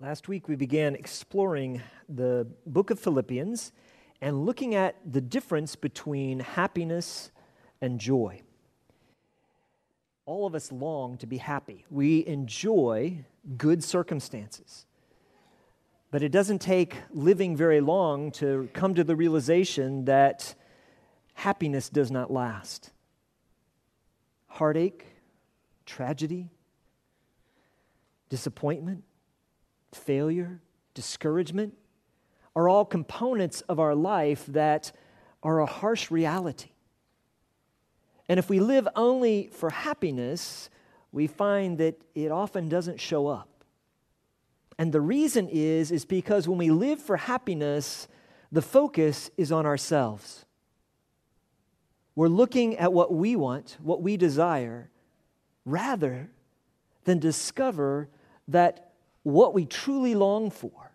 Last week we began exploring the book of Philippians and looking at the difference between happiness and joy. All of us long to be happy. We enjoy good circumstances. But it doesn't take living very long to come to the realization that happiness does not last. Heartache, tragedy, disappointment, failure, discouragement are all components of our life that are a harsh reality. And if we live only for happiness, we find that it often doesn't show up. And the reason is is because when we live for happiness, the focus is on ourselves. We're looking at what we want, what we desire, rather than discover that what we truly long for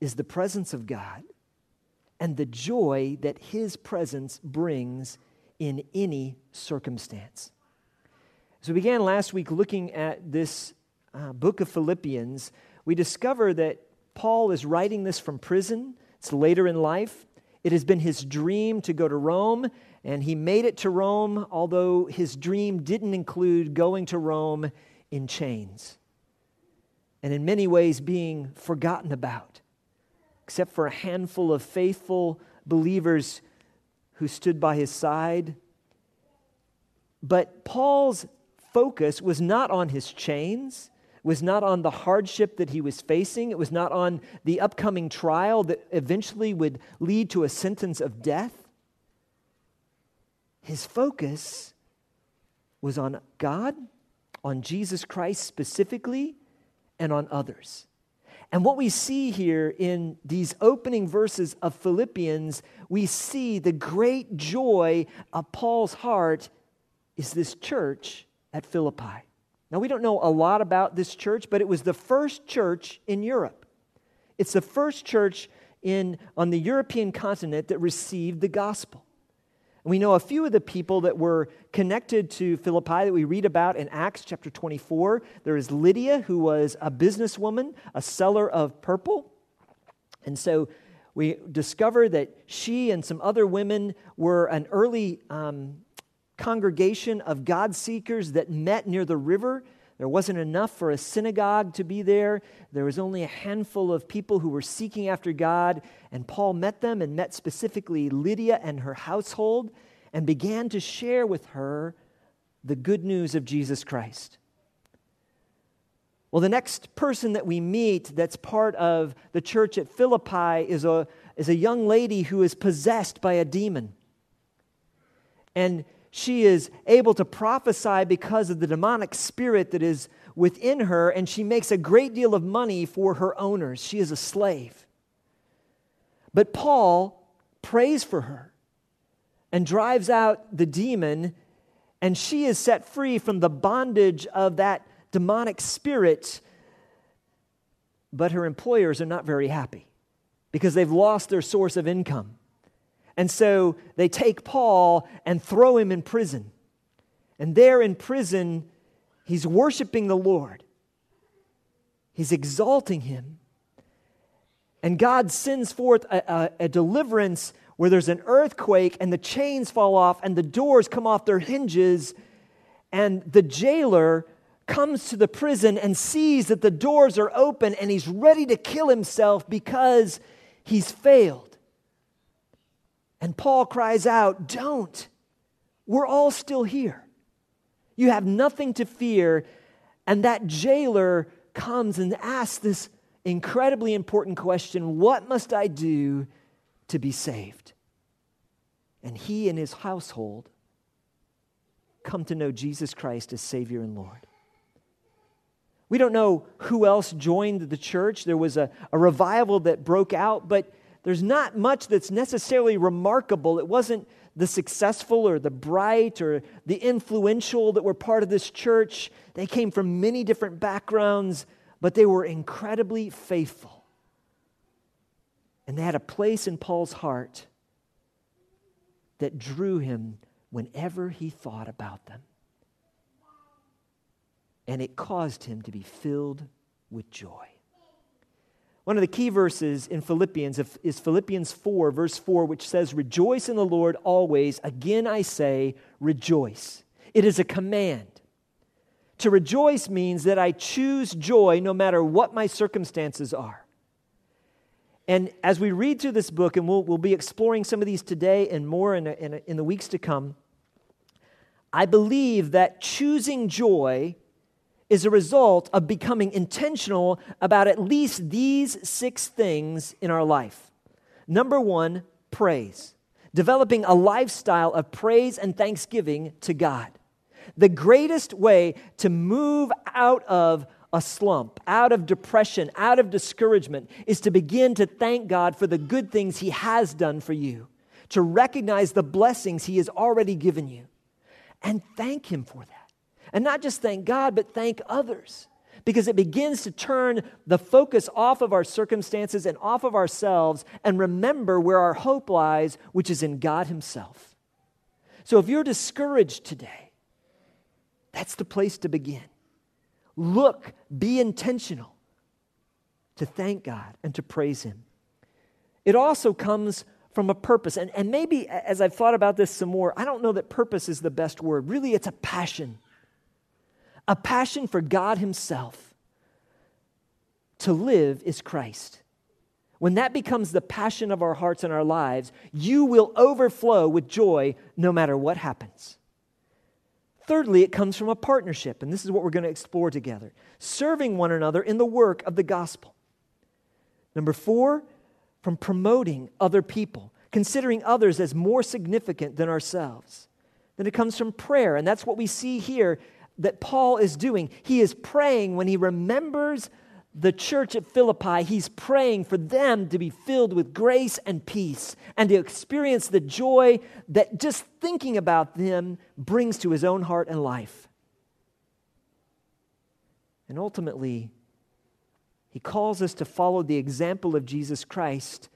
is the presence of God and the joy that His presence brings in any circumstance. So, we began last week looking at this uh, book of Philippians. We discover that Paul is writing this from prison. It's later in life. It has been his dream to go to Rome, and he made it to Rome, although his dream didn't include going to Rome in chains and in many ways being forgotten about, except for a handful of faithful believers who stood by his side. But Paul's focus was not on his chains, was not on the hardship that he was facing, it was not on the upcoming trial that eventually would lead to a sentence of death. His focus was on God, on Jesus Christ specifically, and on others. And what we see here in these opening verses of Philippians, we see the great joy of Paul's heart is this church at Philippi. Now, we don't know a lot about this church, but it was the first church in Europe. It's the first church in, on the European continent that received the gospel. We know a few of the people that were connected to Philippi that we read about in Acts chapter 24. There is Lydia, who was a businesswoman, a seller of purple. And so we discover that she and some other women were an early um, congregation of God seekers that met near the river there wasn't enough for a synagogue to be there. There was only a handful of people who were seeking after God. And Paul met them and met specifically Lydia and her household and began to share with her the good news of Jesus Christ. Well, the next person that we meet that's part of the church at Philippi is a, is a young lady who is possessed by a demon. And she is able to prophesy because of the demonic spirit that is within her, and she makes a great deal of money for her owners. She is a slave. But Paul prays for her and drives out the demon, and she is set free from the bondage of that demonic spirit. But her employers are not very happy because they've lost their source of income. And so they take Paul and throw him in prison. And there in prison, he's worshiping the Lord, he's exalting him. And God sends forth a, a, a, deliverance where there's an earthquake and the chains fall off and the doors come off their hinges. And the jailer comes to the prison and sees that the doors are open and he's ready to kill himself because he's failed. And Paul cries out, Don't. We're all still here. You have nothing to fear. And that jailer comes and asks this incredibly important question What must I do to be saved? And he and his household come to know Jesus Christ as Savior and Lord. We don't know who else joined the church. There was a, a revival that broke out, but there's not much that's necessarily remarkable. It wasn't the successful or the bright or the influential that were part of this church. They came from many different backgrounds, but they were incredibly faithful. And they had a place in Paul's heart that drew him whenever he thought about them. And it caused him to be filled with joy. One of the key verses in Philippians is Philippians 4, verse 4, which says, Rejoice in the Lord always. Again I say, rejoice. It is a command. To rejoice means that I choose joy no matter what my circumstances are. And as we read through this book, and we'll, we'll be exploring some of these today and more in, in, in the weeks to come, I believe that choosing joy is a result of becoming intentional about at least these six things in our life. Number one, praise. Developing a lifestyle of praise and thanksgiving to God. The greatest way to move out of a slump, out of depression, out of discouragement, is to begin to thank God for the good things He has done for you, to recognize the blessings He has already given you, and thank Him for that. And not just thank God, but thank others. Because it begins to turn the focus off of our circumstances and off of ourselves and remember where our hope lies, which is in God Himself. So if you're discouraged today, that's the place to begin. Look, be intentional to thank God and to praise Him. It also comes from a purpose. And, and maybe as I've thought about this some more, I don't know that purpose is the best word. Really, it's a passion a passion for God Himself. To live is Christ. When that becomes the passion of our hearts and our lives, you will overflow with joy no matter what happens. Thirdly, it comes from a partnership, and this is what we're going to explore together serving one another in the work of the gospel. Number four, from promoting other people, considering others as more significant than ourselves. Then it comes from prayer, and that's what we see here that Paul is doing. He is praying when he remembers the church at Philippi, he's praying for them to be filled with grace and peace and to experience the joy that just thinking about them brings to his own heart and life. And ultimately, he calls us to follow the example of Jesus Christ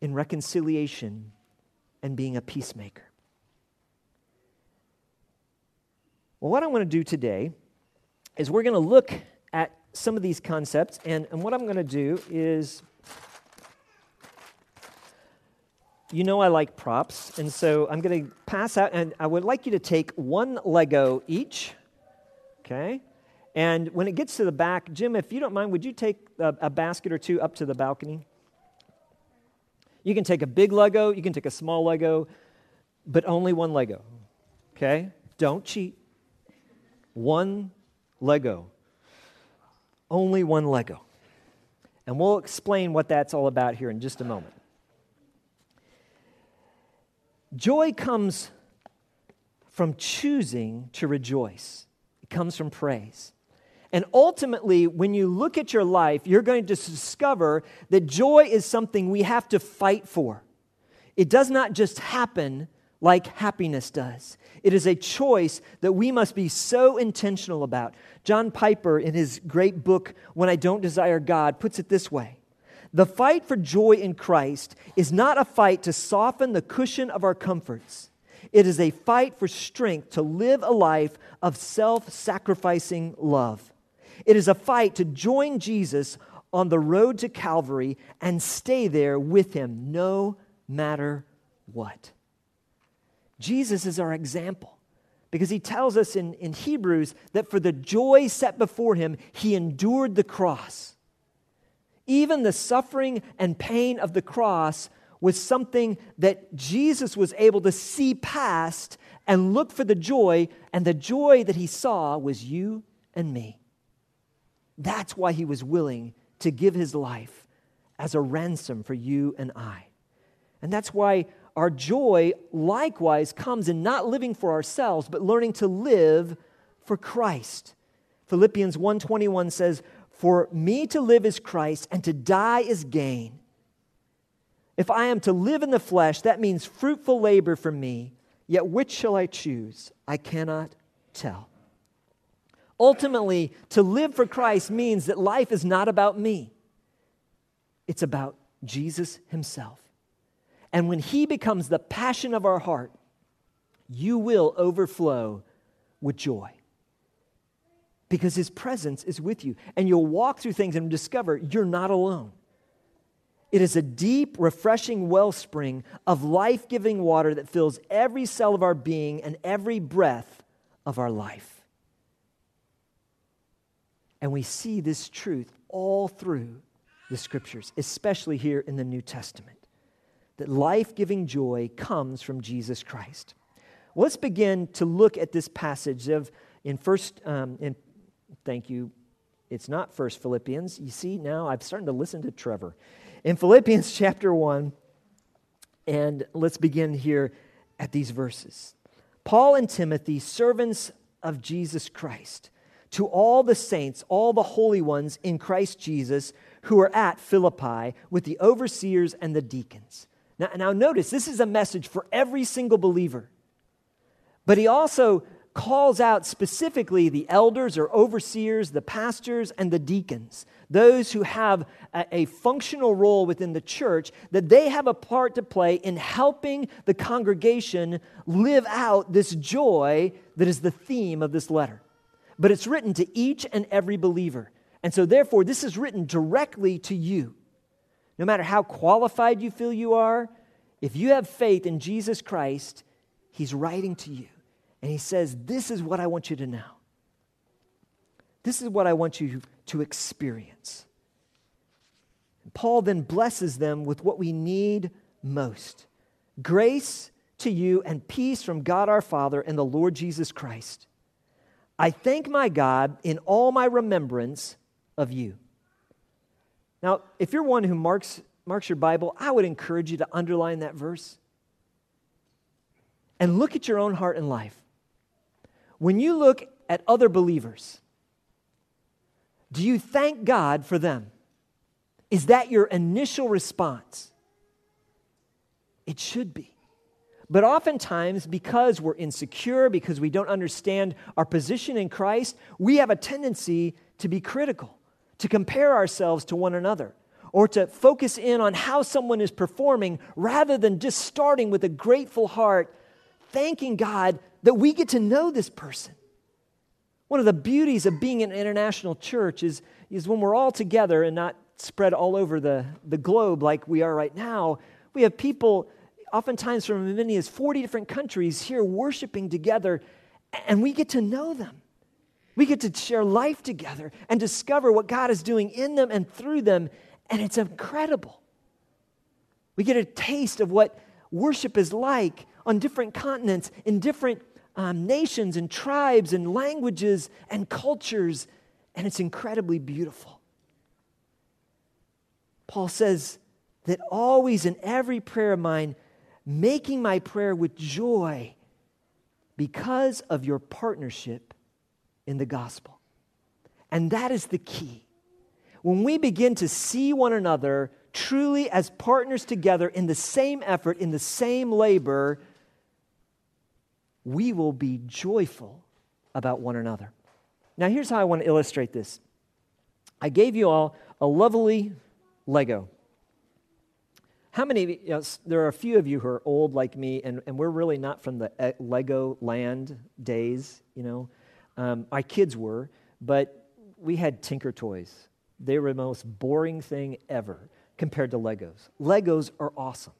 in reconciliation and being a peacemaker. Well, what I want to do today is we're going to look at some of these concepts, and, and what I'm going to do is you know I like props, and so I'm going to pass out, and I would like you to take one Lego each, okay? And when it gets to the back, Jim, if you don't mind, would you take a, a basket or two up to the balcony? You can take a big Lego, you can take a small Lego, but only one Lego, okay? Don't cheat. One Lego. Only one Lego. And we'll explain what that's all about here in just a moment. Joy comes from choosing to rejoice, it comes from praise. And ultimately, when you look at your life, you're going to discover that joy is something we have to fight for. It does not just happen like happiness does. It is a choice that we must be so intentional about. John Piper, in his great book, When I Don't Desire God, puts it this way The fight for joy in Christ is not a fight to soften the cushion of our comforts, it is a fight for strength to live a life of self sacrificing love. It is a fight to join Jesus on the road to Calvary and stay there with him no matter what. Jesus is our example because he tells us in, in Hebrews that for the joy set before him, he endured the cross. Even the suffering and pain of the cross was something that Jesus was able to see past and look for the joy, and the joy that he saw was you and me. That's why he was willing to give his life as a ransom for you and I. And that's why our joy likewise comes in not living for ourselves, but learning to live for Christ. Philippians 1:21 says, "For me to live is Christ and to die is gain." If I am to live in the flesh, that means fruitful labor for me. Yet which shall I choose? I cannot tell. Ultimately, to live for Christ means that life is not about me. It's about Jesus himself. And when He becomes the passion of our heart, you will overflow with joy. because his presence is with you. And you'll walk through things and discover you're not alone. It is a deep, refreshing wellspring of life giving water that fills every cell of our being and every breath of our life. And we see this truth all through the scriptures, especially here in the New Testament, that life giving joy comes from Jesus Christ. Well, let's begin to look at this passage of in first um, in thank you it's not first philippians you see now i'm starting to listen to trevor in Philippians chapter 1, and let's begin here at these verses. Paul and Timothy, servants of Jesus Christ, to all the saints, all the holy ones in Christ Jesus who are at Philippi with the overseers and the deacons. Now, now notice, this is a message for every single believer. But he also calls out specifically the elders or overseers, the pastors, and the deacons, those who have a, a, functional role within the church, that they have a part to play in helping the congregation live out this joy that is the theme of this letter. But it's written to each and every believer. And so, therefore, this is written directly to you. No matter how qualified you feel you are, if you have faith in Jesus Christ, He's writing to you. And he says, This is what I want you to know. This is what I want you to experience. Paul then blesses them with what we need most grace to you and peace from God our Father and the Lord Jesus Christ. I thank my God in all my remembrance of you. Now, if you're one who marks, marks your Bible, I would encourage you to underline that verse and look at your own heart and life. When you look at other believers, do you thank God for them? Is that your initial response? It should be. But oftentimes, because we're insecure, because we don't understand our position in Christ, we have a tendency to be critical, to compare ourselves to one another, or to focus in on how someone is performing rather than just starting with a grateful heart, thanking God that we get to know this person. One of the beauties of being an international church is, is when we're all together and not spread all over the, the globe like we are right now, we have people oftentimes from as many as 40 different countries here worshiping together, and we get to know them. We get to share life together and discover what God is doing in them and through them, and it's incredible. We get a taste of what worship is like on different continents, in different um, nations and tribes and languages and cultures, and it's incredibly beautiful. Paul says that always in every prayer of mine, making my prayer with joy because of your partnership in the gospel. And that is the key. When we begin to see one another truly as partners together in the same effort, in the same labor, we will be joyful about one another. Now, here's how I want to illustrate this I gave you all a lovely Lego. How many, of you know, there are a few of you who are old like me, and, and we're really not from the eh, Lego land days, you know. Um, my kids were, but we had Tinker Toys. They were the most boring thing ever compared to Legos. Legos are awesome.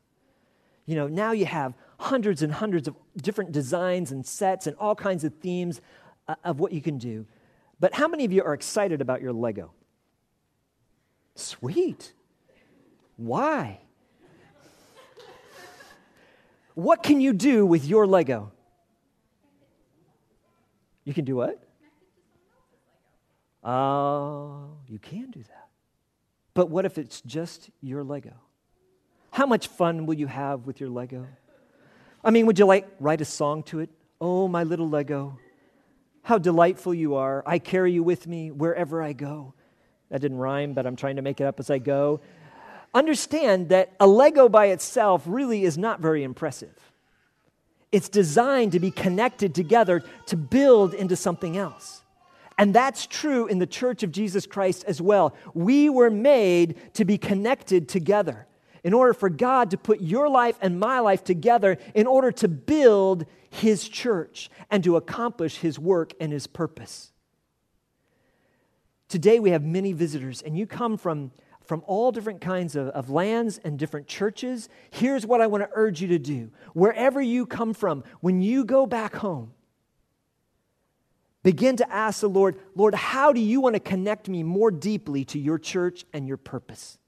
You know, now you have hundreds and hundreds of different designs and sets and all kinds of themes uh, of what you can do. But how many of you are excited about your Lego? Sweet. Why? What can you do with your Lego? You can do what? Oh, you can do that. But what if it's just your Lego? How much fun will you have with your Lego? I mean, would you like write a song to it? Oh, my little Lego, how delightful you are. I carry you with me wherever I go. That didn't rhyme, but I'm trying to make it up as I go. Understand that a Lego by itself really is not very impressive. It's designed to be connected together to build into something else. And that's true in the church of Jesus Christ as well. We were made to be connected together in order for God to put your life and my life together in order to build His church and to accomplish His work and His purpose. Today we have many visitors, and you come from, from all different kinds of, of lands and different churches. Here's what I want to urge you to do. Wherever you come from, when you go back home, begin to ask the Lord, Lord, how do you want to connect me more deeply to your church and your purpose?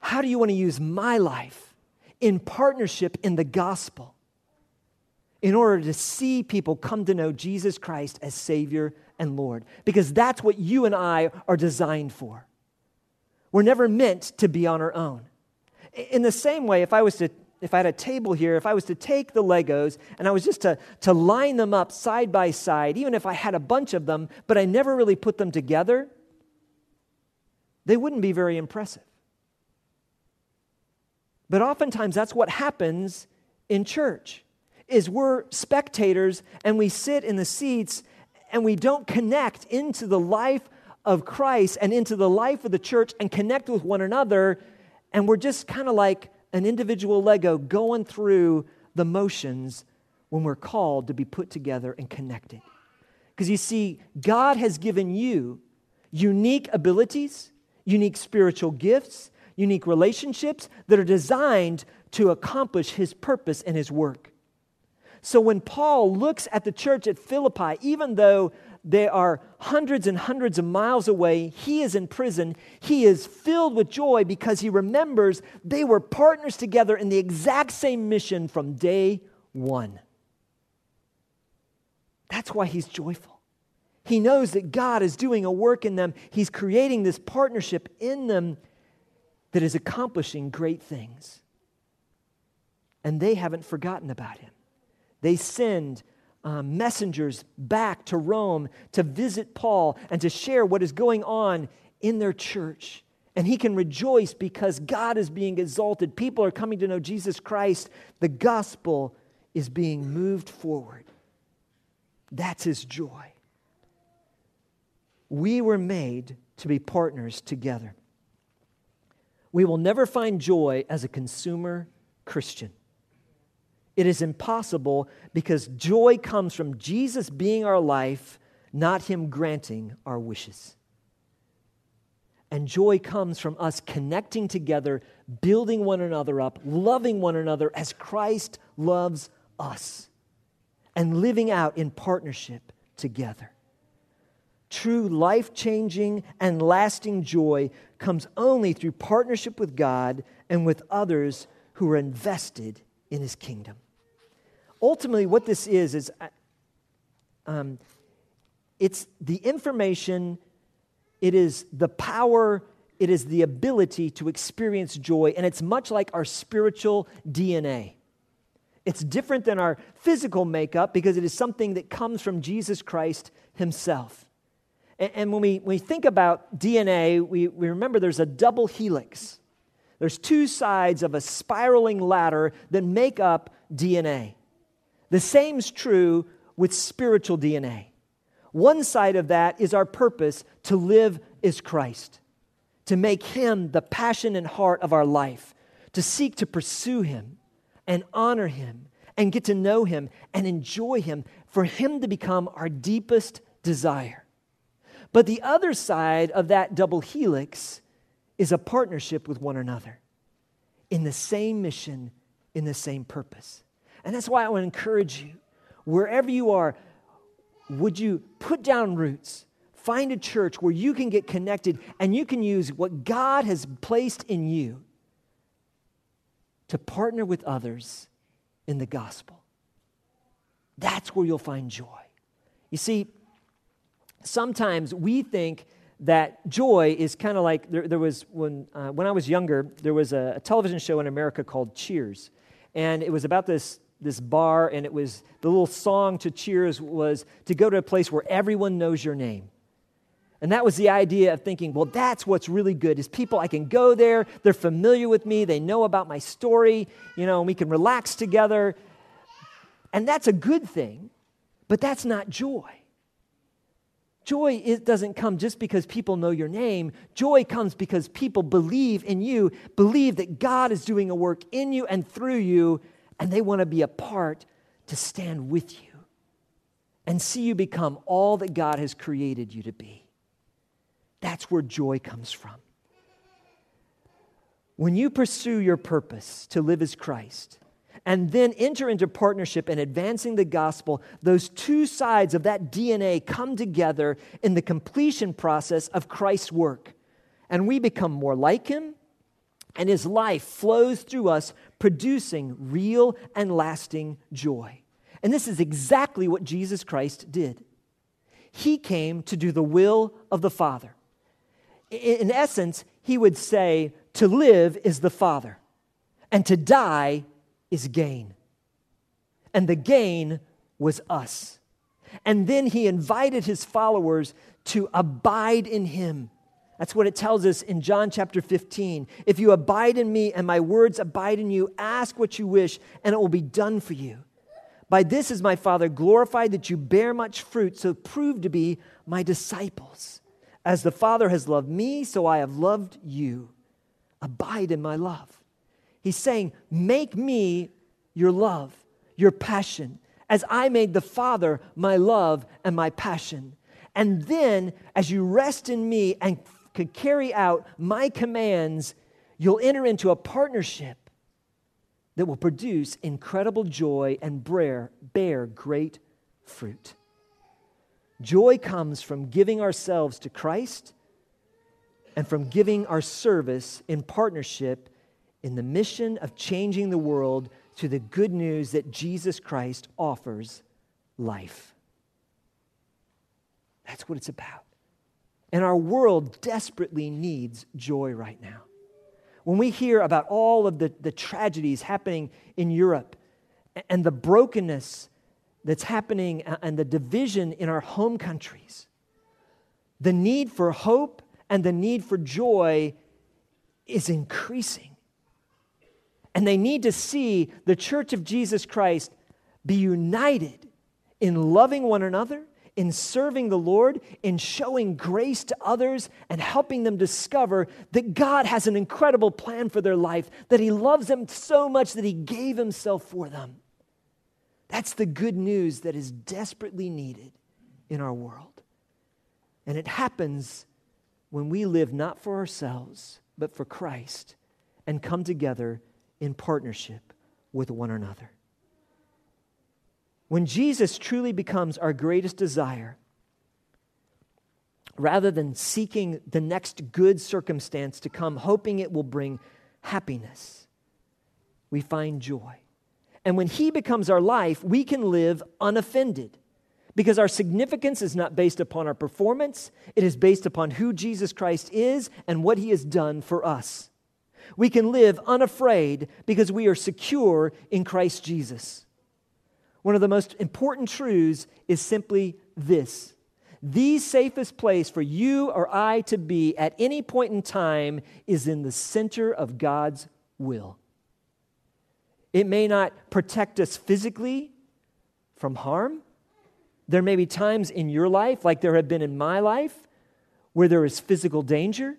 How do you want to use my life in partnership in the gospel in order to see people come to know Jesus Christ as Savior and Lord? Because that's what you and I are designed for. We're never meant to be on our own. In the same way, if I was to if I had a table here, if I was to take the Legos and I was just to, to line them up side by side, even if I had a bunch of them, but I never really put them together, they wouldn't be very impressive. But oftentimes that's what happens in church is we're spectators and we sit in the seats and we don't connect into the life of Christ and into the life of the church and connect with one another and we're just kind of like an individual Lego going through the motions when we're called to be put together and connected. Because you see, God has given you unique abilities, unique spiritual gifts, unique relationships that are designed to accomplish his purpose and his work. So when Paul looks at the church at Philippi, even though they are hundreds and hundreds of miles away, he is in prison, he is filled with joy because he remembers they were partners together in the exact same mission from day one. That's why he's joyful. He knows that God is doing a work in them. He's creating this partnership in them that is accomplishing great things. And they haven't forgotten about him. They send um, messengers back to Rome to visit Paul and to share what is going on in their church. And he can rejoice because God is being exalted. People are coming to know Jesus Christ. The gospel is being moved forward. That's his joy. We were made to be partners together. We will never find joy as a consumer Christian. It is impossible because joy comes from Jesus being our life, not Him granting our wishes. And joy comes from us connecting together, building one another up, loving one another as Christ loves us, and living out in partnership together. True life changing and lasting joy comes only through partnership with God and with others who are invested in his kingdom. Ultimately, what this is, is uh, um, it's the information, it is the power, it is the ability to experience joy, and it's much like our spiritual DNA. It's different than our physical makeup because it is something that comes from Jesus Christ himself. And, and when, we, when we think about DNA, we, we remember there's a double helix. There's two sides of a spiraling ladder that make up DNA. The same's true with spiritual DNA. One side of that is our purpose to live as Christ, to make Him the passion and heart of our life, to seek to pursue Him and honor Him and get to know Him and enjoy Him, for Him to become our deepest desire. But the other side of that double helix is a partnership with one another in the same mission, in the same purpose. And that's why I to encourage you, wherever you are, would you put down roots? Find a church where you can get connected and you can use what God has placed in you to partner with others in the gospel. That's where you'll find joy. You see, sometimes we think that joy is kind of like there, there, was when, uh, when I was younger, there was a, a, television show in America called Cheers. And it was about this, this bar, and it was the little song to Cheers was to go to a place where everyone knows your name. And that was the idea of thinking, well, that's what's really good is people, I can go there, they're familiar with me, they know about my story, you know, and we can relax together. And that's a good thing, but that's not joy. Joy it doesn't come just because people know your name. Joy comes because people believe in you, believe that God is doing a work in you and through you, and they want to be a part to stand with you and see you become all that God has created you to be. That's where joy comes from. When you pursue your purpose to live as Christ, and then enter into partnership in advancing the gospel, those two sides of that DNA come together in the completion process of Christ's work. And we become more like him, and his life flows through us, producing real and lasting joy. And this is exactly what Jesus Christ did. He came to do the will of the Father. In essence, he would say, To live is the Father, and to die is gain. And the gain was us. And then he invited his followers to abide in him. That's what it tells us in John chapter 15. If you abide in me and my words abide in you, ask what you wish, and it will be done for you. By this is my Father glorified that you bear much fruit, so prove to be my disciples. As the Father has loved me, so I have loved you. Abide in my love. He's saying, Make me your love, your passion, as I made the Father my love and my passion. And then, as you rest in me and could carry out my commands, you'll enter into a partnership that will produce incredible joy and bear, bear great fruit. Joy comes from giving ourselves to Christ and from giving our service in partnership in the mission of changing the world to the good news that Jesus Christ offers life. That's what it's about. And our world desperately needs joy right now. When we hear about all of the, the tragedies happening in Europe and the brokenness that's happening and the division in our home countries, the need for hope and the need for joy is increasing. And they need to see the church of Jesus Christ be united in loving one another, in serving the Lord, in showing grace to others, and helping them discover that God has an incredible plan for their life, that He loves them so much that He gave Himself for them. That's the good news that is desperately needed in our world. And it happens when we live not for ourselves, but for Christ and come together in partnership with one another. When Jesus truly becomes our greatest desire, rather than seeking the next good circumstance to come, hoping it will bring happiness, we find joy. And when He becomes our life, we can live unoffended because our significance is not based upon our performance, it is based upon who Jesus Christ is and what He has done for us. We can live unafraid because we are secure in Christ Jesus. One of the most important truths is simply this the safest place for you or I to be at any point in time is in the center of God's will. It may not protect us physically from harm. There may be times in your life, like there have been in my life, where there is physical danger.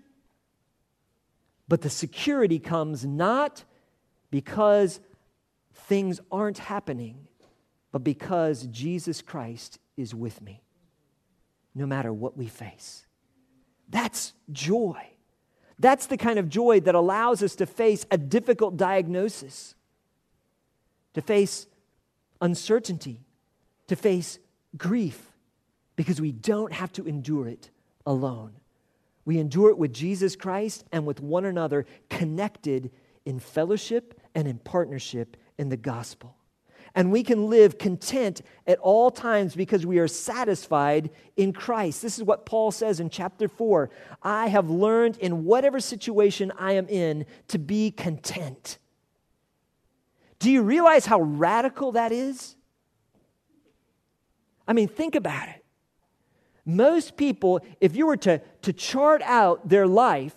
But the security comes not because things aren't happening, but because Jesus Christ is with me, no matter what we face. That's joy. That's the kind of joy that allows us to face a difficult diagnosis, to face uncertainty, to face grief, because we don't have to endure it alone. We endure it with Jesus Christ and with one another, connected in fellowship and in partnership in the gospel. And we can live content at all times because we are satisfied in Christ. This is what Paul says in chapter 4 I have learned in whatever situation I am in to be content. Do you realize how radical that is? I mean, think about it. Most people, if you were to, to chart out their life,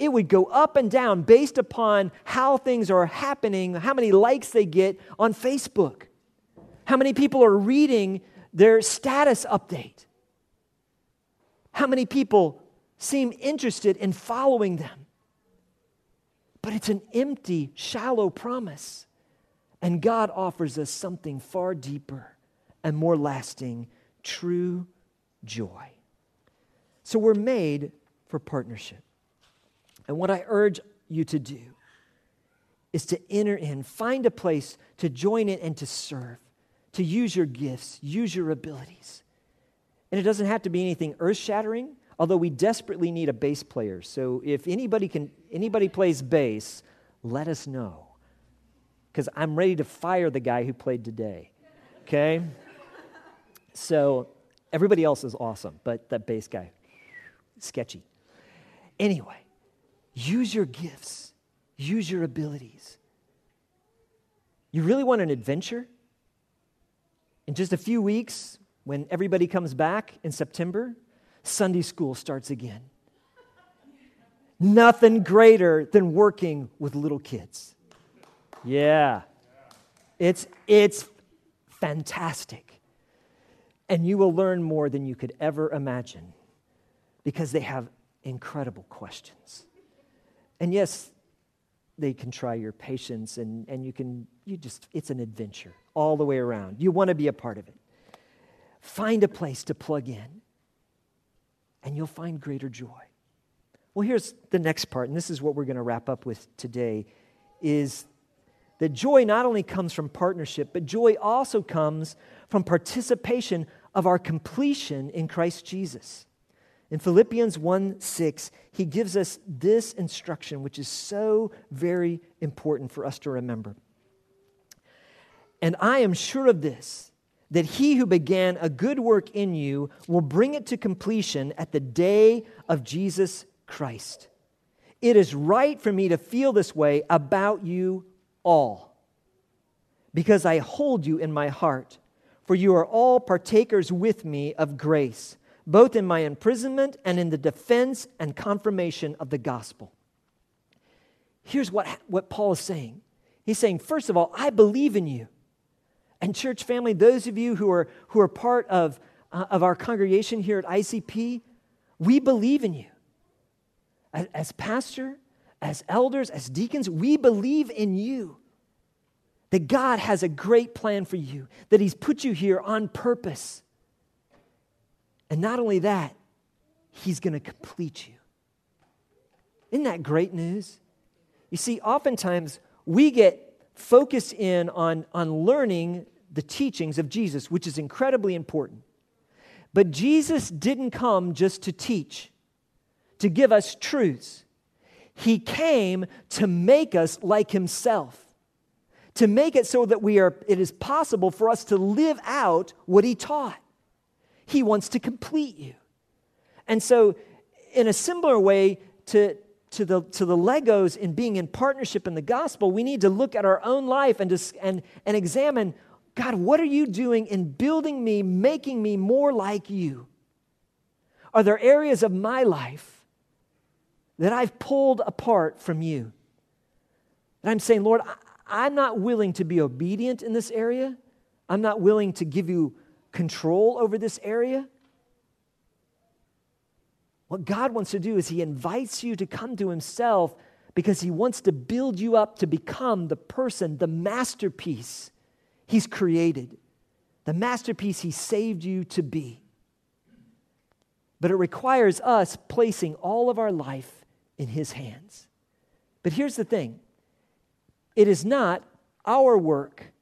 it would go up and down based upon how things are happening, how many likes they get on Facebook, how many people are reading their status update, how many people seem interested in following them. But it's an empty, shallow promise. And God offers us something far deeper and more lasting true joy. So we're made for partnership. And what I urge you to do is to enter in, find a place to join it and to serve, to use your gifts, use your abilities. And it doesn't have to be anything earth shattering, although we desperately need a bass player. So if anybody can anybody plays bass, let us know. Because I'm ready to fire the guy who played today. Okay? so everybody else is awesome, but that bass guy, sketchy. Anyway, use your gifts, use your abilities. You really want an adventure? In just a few weeks, when everybody comes back in September, Sunday school starts again. Nothing greater than working with little kids. Yeah. It's, it's fantastic. And you will learn more than you could ever imagine because they have incredible questions. And yes, they can try your patience and, and you can, you just, it's an adventure all the way around. You want to be a part of it. Find a place to plug in, and you'll find greater joy. Well, here's the next part, and this is what we're going to wrap up with today is that joy not only comes from partnership, but joy also comes from participation of our completion in Christ Jesus. In Philippians 1 6, he gives us this instruction, which is so very important for us to remember. And I am sure of this that he who began a good work in you will bring it to completion at the day of Jesus Christ. It is right for me to feel this way about you all, because I hold you in my heart, for you are all partakers with me of grace, both in my imprisonment and in the defense and confirmation of the gospel. Here's what, what Paul is saying. He's saying, first of all, I believe in you. And, church family, those of you who are, who are part of, uh, of our congregation here at ICP, we believe in you. As, as pastor, as elders, as deacons, we believe in you. That God has a great plan for you, that He's put you here on purpose. And not only that, He's going to complete you. Isn't that great news? You see, oftentimes we get focused in on, on learning the teachings of Jesus, which is incredibly important. But Jesus didn't come just to teach, to give us truths. He came to make us like Himself, to make it so that we are, it is possible for us to live out what He taught. He wants to complete you. And so, in a similar way to, to the, to the Legos in being in partnership in the gospel, we need to look at our own life and, just, and, and examine God, what are you doing in building me, making me more like you? Are there areas of my life that I've pulled apart from you? And I'm saying, Lord, I'm not willing to be obedient in this area. I'm not willing to give you control over this area. What God wants to do is He invites you to come to Himself because He wants to build you up to become the person, the masterpiece He's created, the masterpiece He saved you to be. But it requires us placing all of our life in His hands. But here's the thing it is not our work,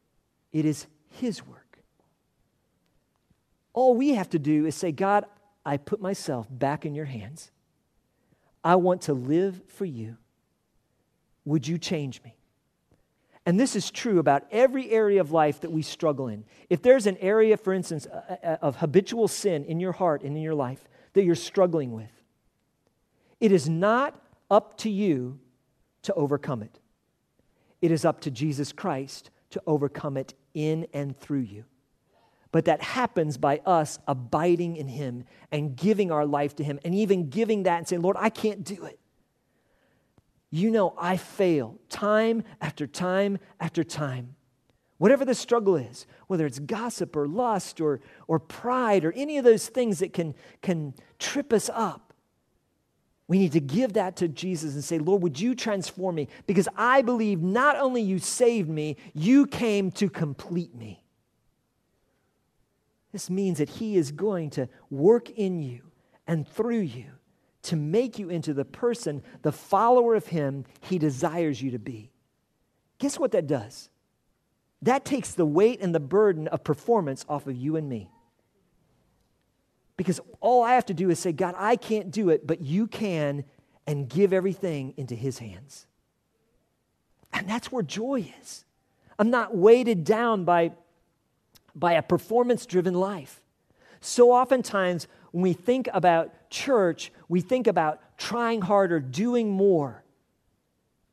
it is His work. All we have to do is say, God, I put myself back in your hands. I want to live for you. Would you change me? And this is true about every area of life that we struggle in. If there's an area, for instance, uh, uh, of habitual sin in your heart and in your life that you're struggling with, it is not up to you to overcome it. It is up to Jesus Christ to overcome it in and through you. But that happens by us abiding in Him and giving our life to Him and even giving that and saying, Lord, I can't do it. You know, I fail time after time after time. Whatever the struggle is, whether it's gossip or lust or, or pride or any of those things that can, can trip us up, we need to give that to Jesus and say, Lord, would you transform me? Because I believe not only you saved me, you came to complete me. This means that He is going to work in you and through you to make you into the person, the follower of Him He desires you to be. Guess what that does? That takes the weight and the burden of performance off of you and me. Because all I have to do is say, God, I can't do it, but you can, and give everything into His hands. And that's where joy is. I'm not weighted down by, by a performance driven life. So oftentimes, when we think about church, we think about trying harder, doing more.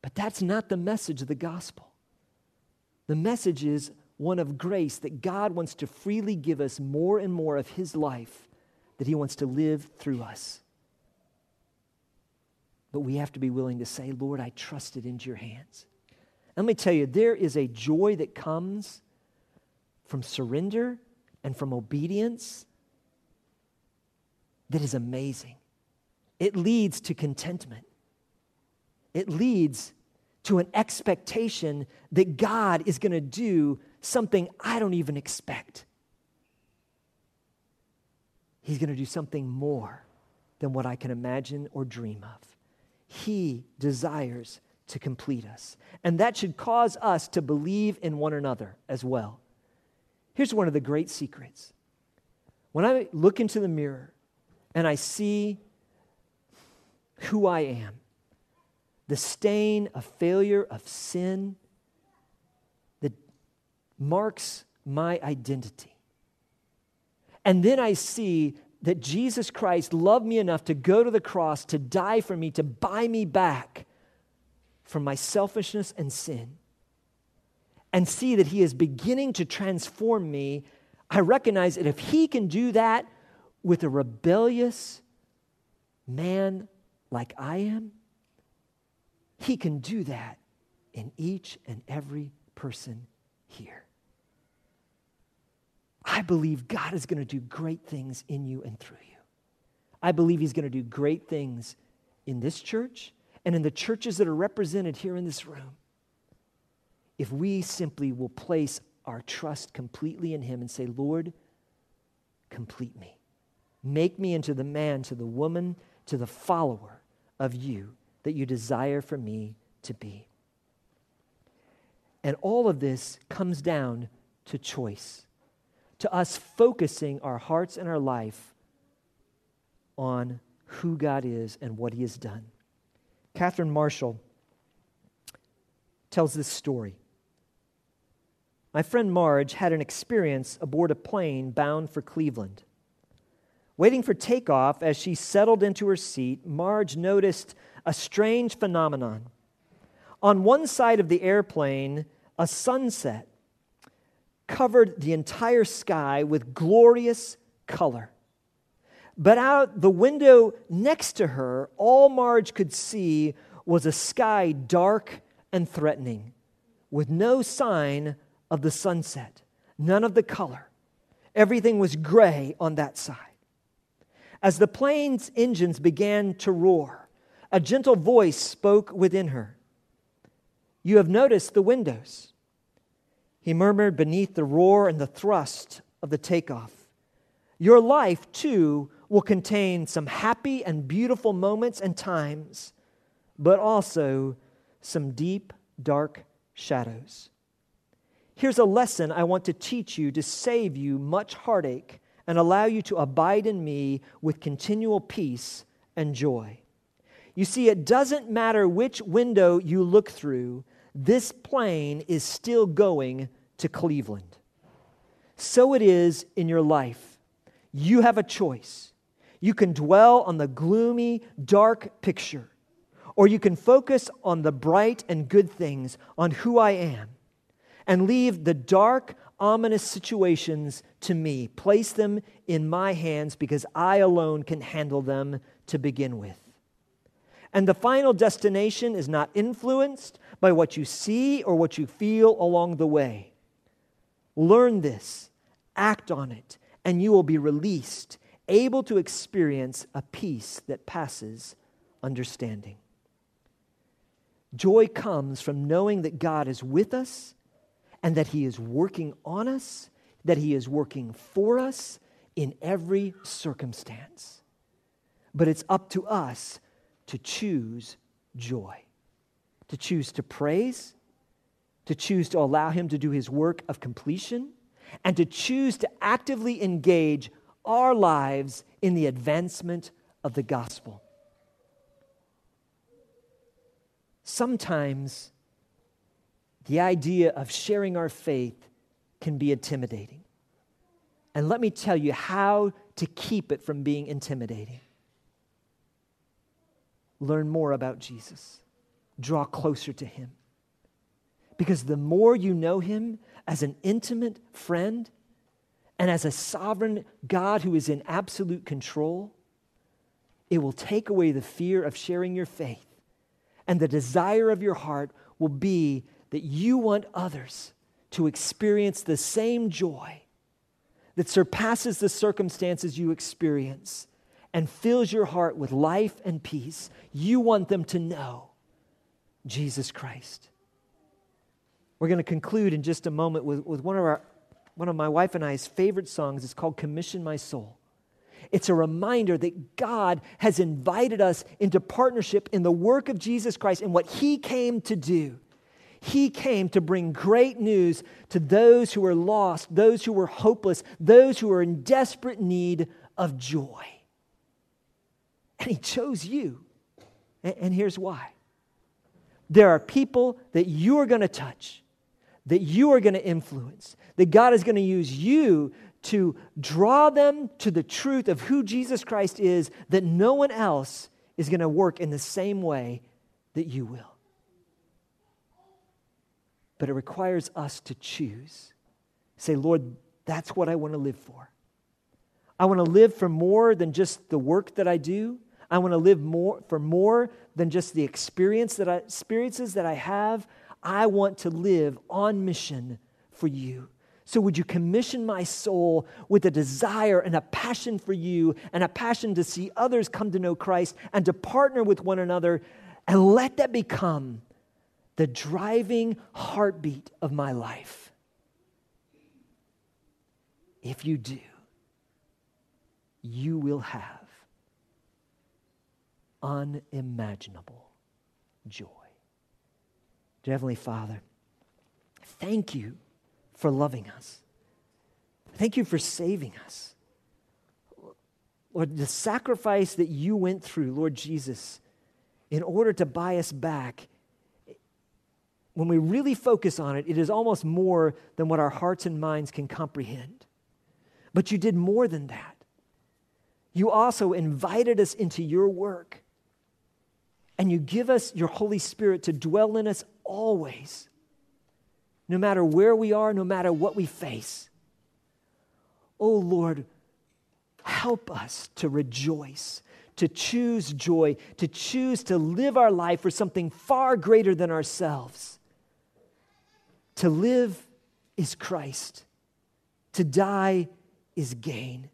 But that's not the message of the gospel. The message is one of grace that God wants to freely give us more and more of His life that He wants to live through us. But we have to be willing to say, Lord, I trust it into your hands. Let me tell you, there is a joy that comes from surrender and from obedience that is amazing. It leads to contentment, it leads to an expectation that God is going to do something I don't even expect. He's going to do something more than what I can imagine or dream of. He desires to complete us. And that should cause us to believe in one another as well. Here's one of the great secrets. When I look into the mirror and I see who I am, the stain of failure, of sin that marks my identity. And then I see that Jesus Christ loved me enough to go to the cross, to die for me, to buy me back from my selfishness and sin and see that He is beginning to transform me, I recognize that if He can do that with a rebellious man like I am, He can do that in each and every person here. I believe God is going to do great things in you and through you. I believe He's going to do great things in this church and in the churches that are represented here in this room, if we simply will place our trust completely in Him and say, Lord, complete me. Make me into the man, to the woman, to the follower of you that you desire for me to be. And all of this comes down to choice, to us focusing our hearts and our life on who God is and what He has done. Catherine Marshall tells this story. My friend Marge had an experience aboard a plane bound for Cleveland. Waiting for takeoff, as she settled into her seat, Marge noticed a strange phenomenon. On one side of the airplane, a sunset covered the entire sky with glorious color. But out the window next to her, all Marge could see was a sky dark and threatening, with no sign of the sunset, none of the color. Everything was gray on that side. As the plane's engines began to roar, a gentle voice spoke within her. You have noticed the windows. He murmured beneath the roar and the thrust of the takeoff. Your life, too, will contain some happy and beautiful moments and times, but also some deep, dark shadows. Here's a lesson I want to teach you to save you much heartache and allow you to abide in me with continual peace and joy. You see, it doesn't matter which window you look through, this plane is still going to Cleveland. So it is in your life. You have a choice. You can dwell on the gloomy, dark picture, or you can focus on the bright and good things, on who I am, and leave the dark, ominous situations to me. Place them in my hands because I alone can handle them to begin with. And the final destination is not influenced by what you see or what you feel along the way. Learn this, act on it, and you will be released able to experience a peace that passes understanding. Joy comes from knowing that God is with us and that He is working on us, that He is working for us in every circumstance. But it's up to us to choose joy, to choose to praise, to choose to allow Him to do His work of completion, and to choose to actively engage our lives in the advancement of the gospel. Sometimes the idea of sharing our faith can be intimidating. And let me tell you how to keep it from being intimidating. Learn more about Jesus, draw closer to Him. Because the more you know Him as an intimate friend and as a sovereign God who is in absolute control, it will take away the fear of sharing your faith. And the desire of your heart will be that you want others to experience the same joy that surpasses the circumstances you experience and fills your heart with life and peace. You want them to know Jesus Christ. We're going to conclude in just a moment with, with one, of our, one of my wife and I's favorite songs. It's called Commission My Soul. It's a reminder that God has invited us into partnership in the work of Jesus Christ and what He came to do. He came to bring great news to those who were lost, those who were hopeless, those who were in desperate need of joy. And He chose you. And here's why there are people that you are going to touch, that you are going to influence, that God is going to use you to draw them to the truth of who Jesus Christ is, that no one else is going to work in the same way that you will but it requires us to choose. Say, Lord, that's what I want to live for. I want to live for more than just the work that I do. I want to live more for more than just the experience that I, experiences that I have. I want to live on mission for you. So, would you commission my soul with a desire and a passion for you and a passion to see others come to know Christ and to partner with one another and let that become the driving heartbeat of my life? If you do, you will have unimaginable joy. Dear Heavenly Father, thank you for loving us. Thank you for saving us. Lord, the sacrifice that you went through, Lord Jesus, in order to buy us back when we really focus on it, it is almost more than what our hearts and minds can comprehend. But you did more than that. You also invited us into your work, and you give us your Holy Spirit to dwell in us always, no matter where we are, no matter what we face. Oh Lord, help us to rejoice, to choose joy, to choose to live our life for something far greater than ourselves. To live is Christ, to die is gain.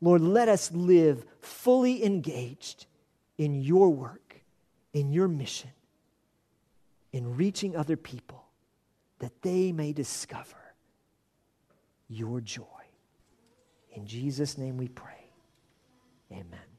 Lord, let us live fully engaged in your work, in your mission, in reaching other people that they may discover your joy. In Jesus' name we pray. Amen.